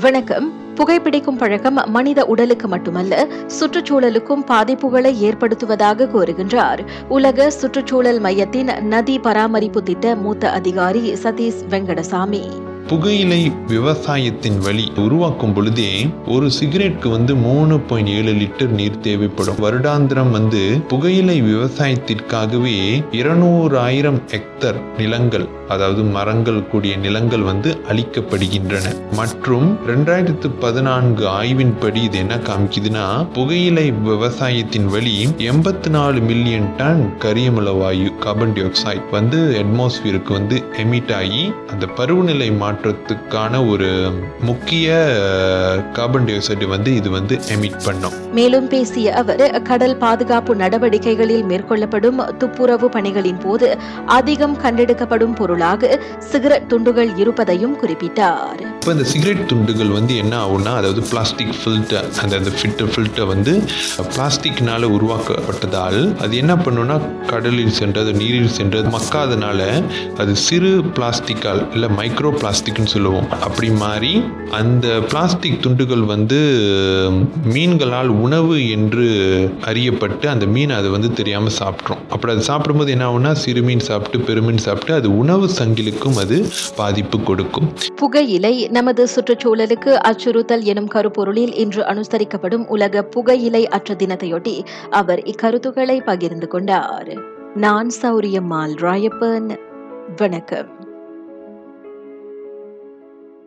வணக்கம். புகைப்பிடிக்கும் பழக்கம் மனித உடலுக்கு மட்டுமல்ல சுற்றுச்சூழலுக்கும் பாதிப்புகளை ஏற்படுத்துவதாக கூறுகின்றார். உலக சுற்றுச்சூழல் மையத்தின் நதி பராமரிப்பு திட்ட மூத்த அதிகாரி சதீஷ் வெங்கடசாமி. புகையிலை விவசாயத்தின் வழி உருவாக்கும் பொழுதே ஒரு சிகரெட்க்கு வந்து மூணு பாயிண்ட் ஏழு லிட்டர் நீர் தேவைப்படும். வருடாந்திரம் வந்து புகையிலை விவசாயத்திற்காகவே இருநூறாயிரம் ஹெக்டர் நிலங்கள் அதாவது மரங்கள் கூடிய நிலங்கள் வந்து அழிக்கப்படுகின்றன. மற்றும் ரெண்டாயிரத்து பதினான்கு ஆய்வின்படி இது என்ன காமிக்குதுன்னா புகையிலை விவசாயத்தின் வழி எண்பத்தி நாலு மில்லியன் டன் கரியமல வாயு கார்பன் டை ஆக்சைடு வந்து அட்மாஸ்பியருக்கு வந்து எமிட் ஆகி அந்த பருவநிலை மாற்றத்துக்கான ஒரு முக்கிய கார்பன் டை ஆக்சைடு வந்து இது வந்து எமிட் பண்ணும். மேலும் பேசிய அவர் கடல் பாதுகாப்பு நடவடிக்கைகளில் மேற்கொள்ளப்படும் துப்புரவு பணிகளின் போது அதிகம் கண்டெடுக்கப்படும் பொருளாக சிகரெட் துண்டுகள் இருப்பதையும் குறிப்பிட்டார். இப்போ இந்த சிகரெட் துண்டுகள் வந்து என்ன ஆகும்னா அதாவது பிளாஸ்டிக் ஃபில்டர் அந்த அந்த ஃபில்டர் ஃபில்டர் வந்து பிளாஸ்டிக்னால் உருவாக்கப்பட்டதால் அது என்ன பண்ணுன்னா கடலில் சென்று அது நீரில் சென்று மக்காதனால அது சிறு பிளாஸ்டிக்கால் இல்லை மைக்ரோ பிளாஸ்டிக்னு சொல்லுவோம். அப்படி மாறி அந்த பிளாஸ்டிக் துண்டுகள் வந்து மீன்களால் உணவு என்று அறியப்பட்டு அந்த மீன் அதை வந்து தெரியாமல் சாப்பிட்றோம் அப்படி அது சாப்பிடும்போது என்ன ஆகும்னா சிறு மீன் சாப்பிட்டு பெருமீன் சாப்பிட்டு அது உணவு சங்கிலுக்கும் அது பாதிப்பு கொடுக்கும். புகையிலை நமது சுற்றுச்சூழலுக்கு அச்சுறுத்தல் எனும் கருப்பொருளில் இன்று அனுசரிக்கப்படும் உலக புகையிலை அற்ற தினத்தையொட்டி அவர் இக்கருத்துக்களை பகிர்ந்து கொண்டார். நான் சௌரியம்மாள் ராயப்பன். வணக்கம்.